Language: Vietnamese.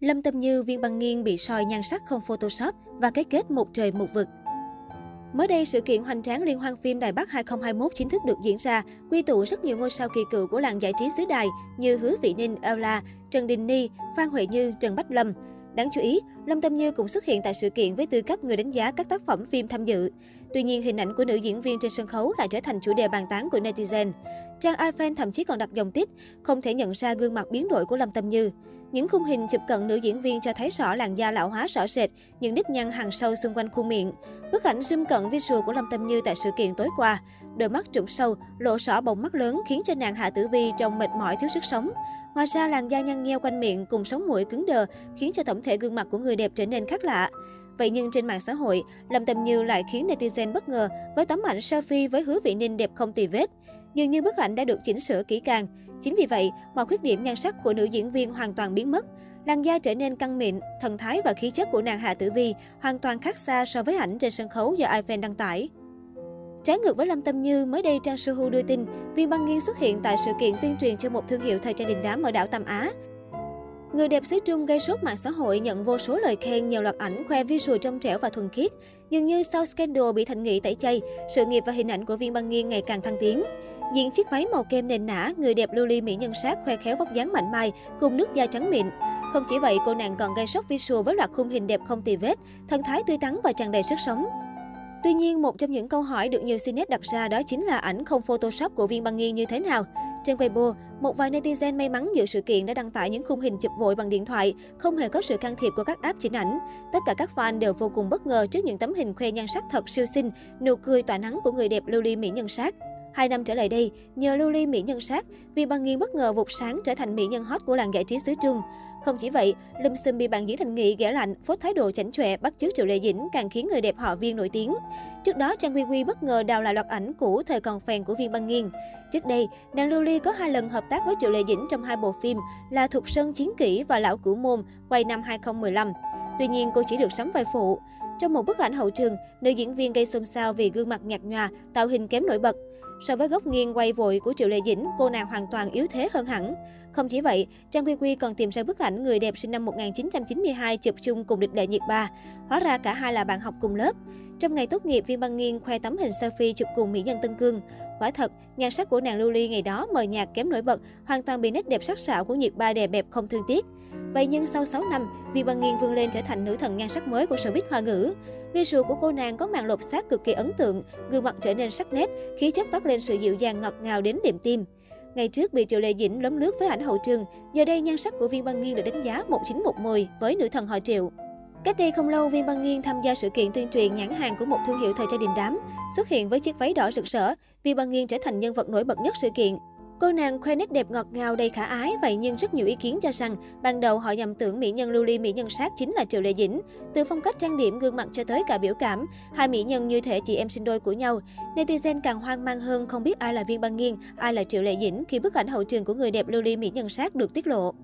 Lâm Tâm Như, Viên Băng Nghiên bị soi nhan sắc không Photoshop và cái kết một trời một vực. Mới đây, sự kiện hoành tráng liên hoan phim Đài Bắc 2021 chính thức được diễn ra, quy tụ rất nhiều ngôi sao kỳ cựu của làng giải trí xứ đài như Hứa Vị Ninh, Ella, Trần Đình Ni, Phan Huệ Như, Trần Bách Lâm. Đáng chú ý, Lâm Tâm Như cũng xuất hiện tại sự kiện với tư cách người đánh giá các tác phẩm phim tham dự. Tuy nhiên, hình ảnh của nữ diễn viên trên sân khấu lại trở thành chủ đề bàn tán của netizen. Trang iFan thậm chí còn đặt dòng tít, không thể nhận ra gương mặt biến đổi của Lâm Tâm Như. Những khung hình chụp cận nữ diễn viên cho thấy rõ làn da lão hóa rõ rệt, những nếp nhăn hàng sâu xung quanh khuôn miệng. Bức ảnh zoom cận visual của Lâm Tâm Như tại sự kiện tối qua, đôi mắt trũng sâu, lộ rõ bồng mắt lớn khiến cho nàng Hạ Tử Vi trông mệt mỏi thiếu sức sống. Ngoài ra, làn da nhăn nheo quanh miệng cùng sống mũi cứng đờ khiến cho tổng thể gương mặt của người đẹp trở nên khác lạ. Vậy nhưng trên mạng xã hội, Lâm Tâm Như lại khiến netizen bất ngờ với tấm ảnh selfie với hứa vị ninh đẹp không tì vết. Dường như bức ảnh đã được chỉnh sửa kỹ càng. Chính vì vậy, mọi khuyết điểm nhan sắc của nữ diễn viên hoàn toàn biến mất. Làn da trở nên căng mịn, thần thái và khí chất của nàng Hạ Tử Vi hoàn toàn khác xa so với ảnh trên sân khấu do iFan đăng tải. Trái ngược với Lâm Tâm Như, mới đây Trang Suhu đưa tin, Viên Băng Nghiên xuất hiện tại sự kiện tuyên truyền cho một thương hiệu thời trang đình đám ở đảo Tam Á. Người đẹp xứ Trung gây sốt mạng xã hội nhận vô số lời khen nhờ loạt ảnh khoe visual trong trẻo và thuần khiết. Dường như sau scandal bị thành nghị tẩy chay, sự nghiệp và hình ảnh của Viên Băng Nghiên ngày càng thăng tiến. Diện chiếc váy màu kem nền nã, người đẹp lưu ly mỹ nhân sát khoe khéo vóc dáng mạnh mai cùng nước da trắng mịn. Không chỉ vậy, cô nàng còn gây sốc visual với loạt khung hình đẹp không tì vết, thân thái tươi tắn và tràn đầy sức sống. Tuy nhiên, một trong những câu hỏi được nhiều cineast đặt ra đó chính là ảnh không Photoshop của Viên Băng Nghiên như thế nào. Trên Weibo, một vài netizen may mắn dự sự kiện đã đăng tải những khung hình chụp vội bằng điện thoại, không hề có sự can thiệp của các app chỉnh ảnh. Tất cả các fan đều vô cùng bất ngờ trước những tấm hình khoe nhan sắc thật siêu xinh, nụ cười tỏa nắng của người đẹp lưu ly mỹ nhân sát. Hai năm trở lại đây, nhờ lưu ly mỹ nhân sát, vì Băng Nghiên bất ngờ vụt sáng trở thành mỹ nhân hot của làng giải trí xứ Trung. Không chỉ vậy, Lâm Sâm bị bạn diễn thành nghị ghẻ lạnh, phốt thái độ chảnh chọe bắt chước Triệu Lệ Dĩnh càng khiến người đẹp họ Viên nổi tiếng. Trước đó, Trang Quy Quy bất ngờ đào lại loạt ảnh cũ thời còn phèn của Viên Băng Nghiên. Trước đây, nàng Lưu Ly có hai lần hợp tác với Triệu Lệ Dĩnh trong hai bộ phim là Thục Sơn Chiến Kỷ và Lão Cửu Môn, quay năm 2015. Tuy nhiên, cô chỉ được sắm vai phụ. Trong một bức ảnh hậu trường, nữ diễn viên gây xôn xao vì gương mặt nhạt nhòa, tạo hình kém nổi bật. So với góc nghiêng quay vội của Triệu Lệ Dĩnh, cô nàng hoàn toàn yếu thế hơn hẳn. Không chỉ vậy, Trang Quy Quy còn tìm ra bức ảnh người đẹp sinh năm 1992 chụp chung cùng địch lệ nhiệt ba. Hóa ra cả hai là bạn học cùng lớp. Trong ngày tốt nghiệp, Viên Băng Nghiên khoe tấm hình selfie chụp cùng mỹ nhân Tân Cương. Quả thật, nhan sắc của nàng Lưu Ly ngày đó mờ nhạt kém nổi bật, hoàn toàn bị nét đẹp sắc sảo của nhiệt ba đè bẹp không thương tiếc. Vậy nhưng sau 6 năm, Vi Băng Nghiên vươn lên trở thành nữ thần nhan sắc mới của showbiz hoa ngữ. Visual của cô nàng có màn lột xác cực kỳ ấn tượng, gương mặt trở nên sắc nét, khí chất toát lên sự dịu dàng ngọt ngào đến điểm tim. Ngày trước bị Triệu Lệ Dĩnh lấm lướt với ảnh hậu trường, giờ đây nhan sắc của Viên Băng Nghiên được đánh giá 1910 với nữ thần họ Triệu. Cách đây không lâu, Viên Băng Nghiên tham gia sự kiện tuyên truyền nhãn hàng của một thương hiệu thời trang đình đám. Xuất hiện với chiếc váy đỏ rực rỡ, Viên Băng Nghiên trở thành nhân vật nổi bật nhất sự kiện. Cô nàng khoe nét đẹp ngọt ngào đầy khả ái, vậy nhưng rất nhiều ý kiến cho rằng ban đầu họ nhầm tưởng mỹ nhân lưu ly mỹ nhân sát chính là Triệu Lệ Dĩnh. Từ phong cách trang điểm gương mặt cho tới cả biểu cảm, hai mỹ nhân như thể chị em sinh đôi của nhau. Netizen càng hoang mang hơn không biết ai là Viên Băng Nghiên, ai là Triệu Lệ Dĩnh khi bức ảnh hậu trường của người đẹp lưu ly mỹ nhân sát được tiết lộ.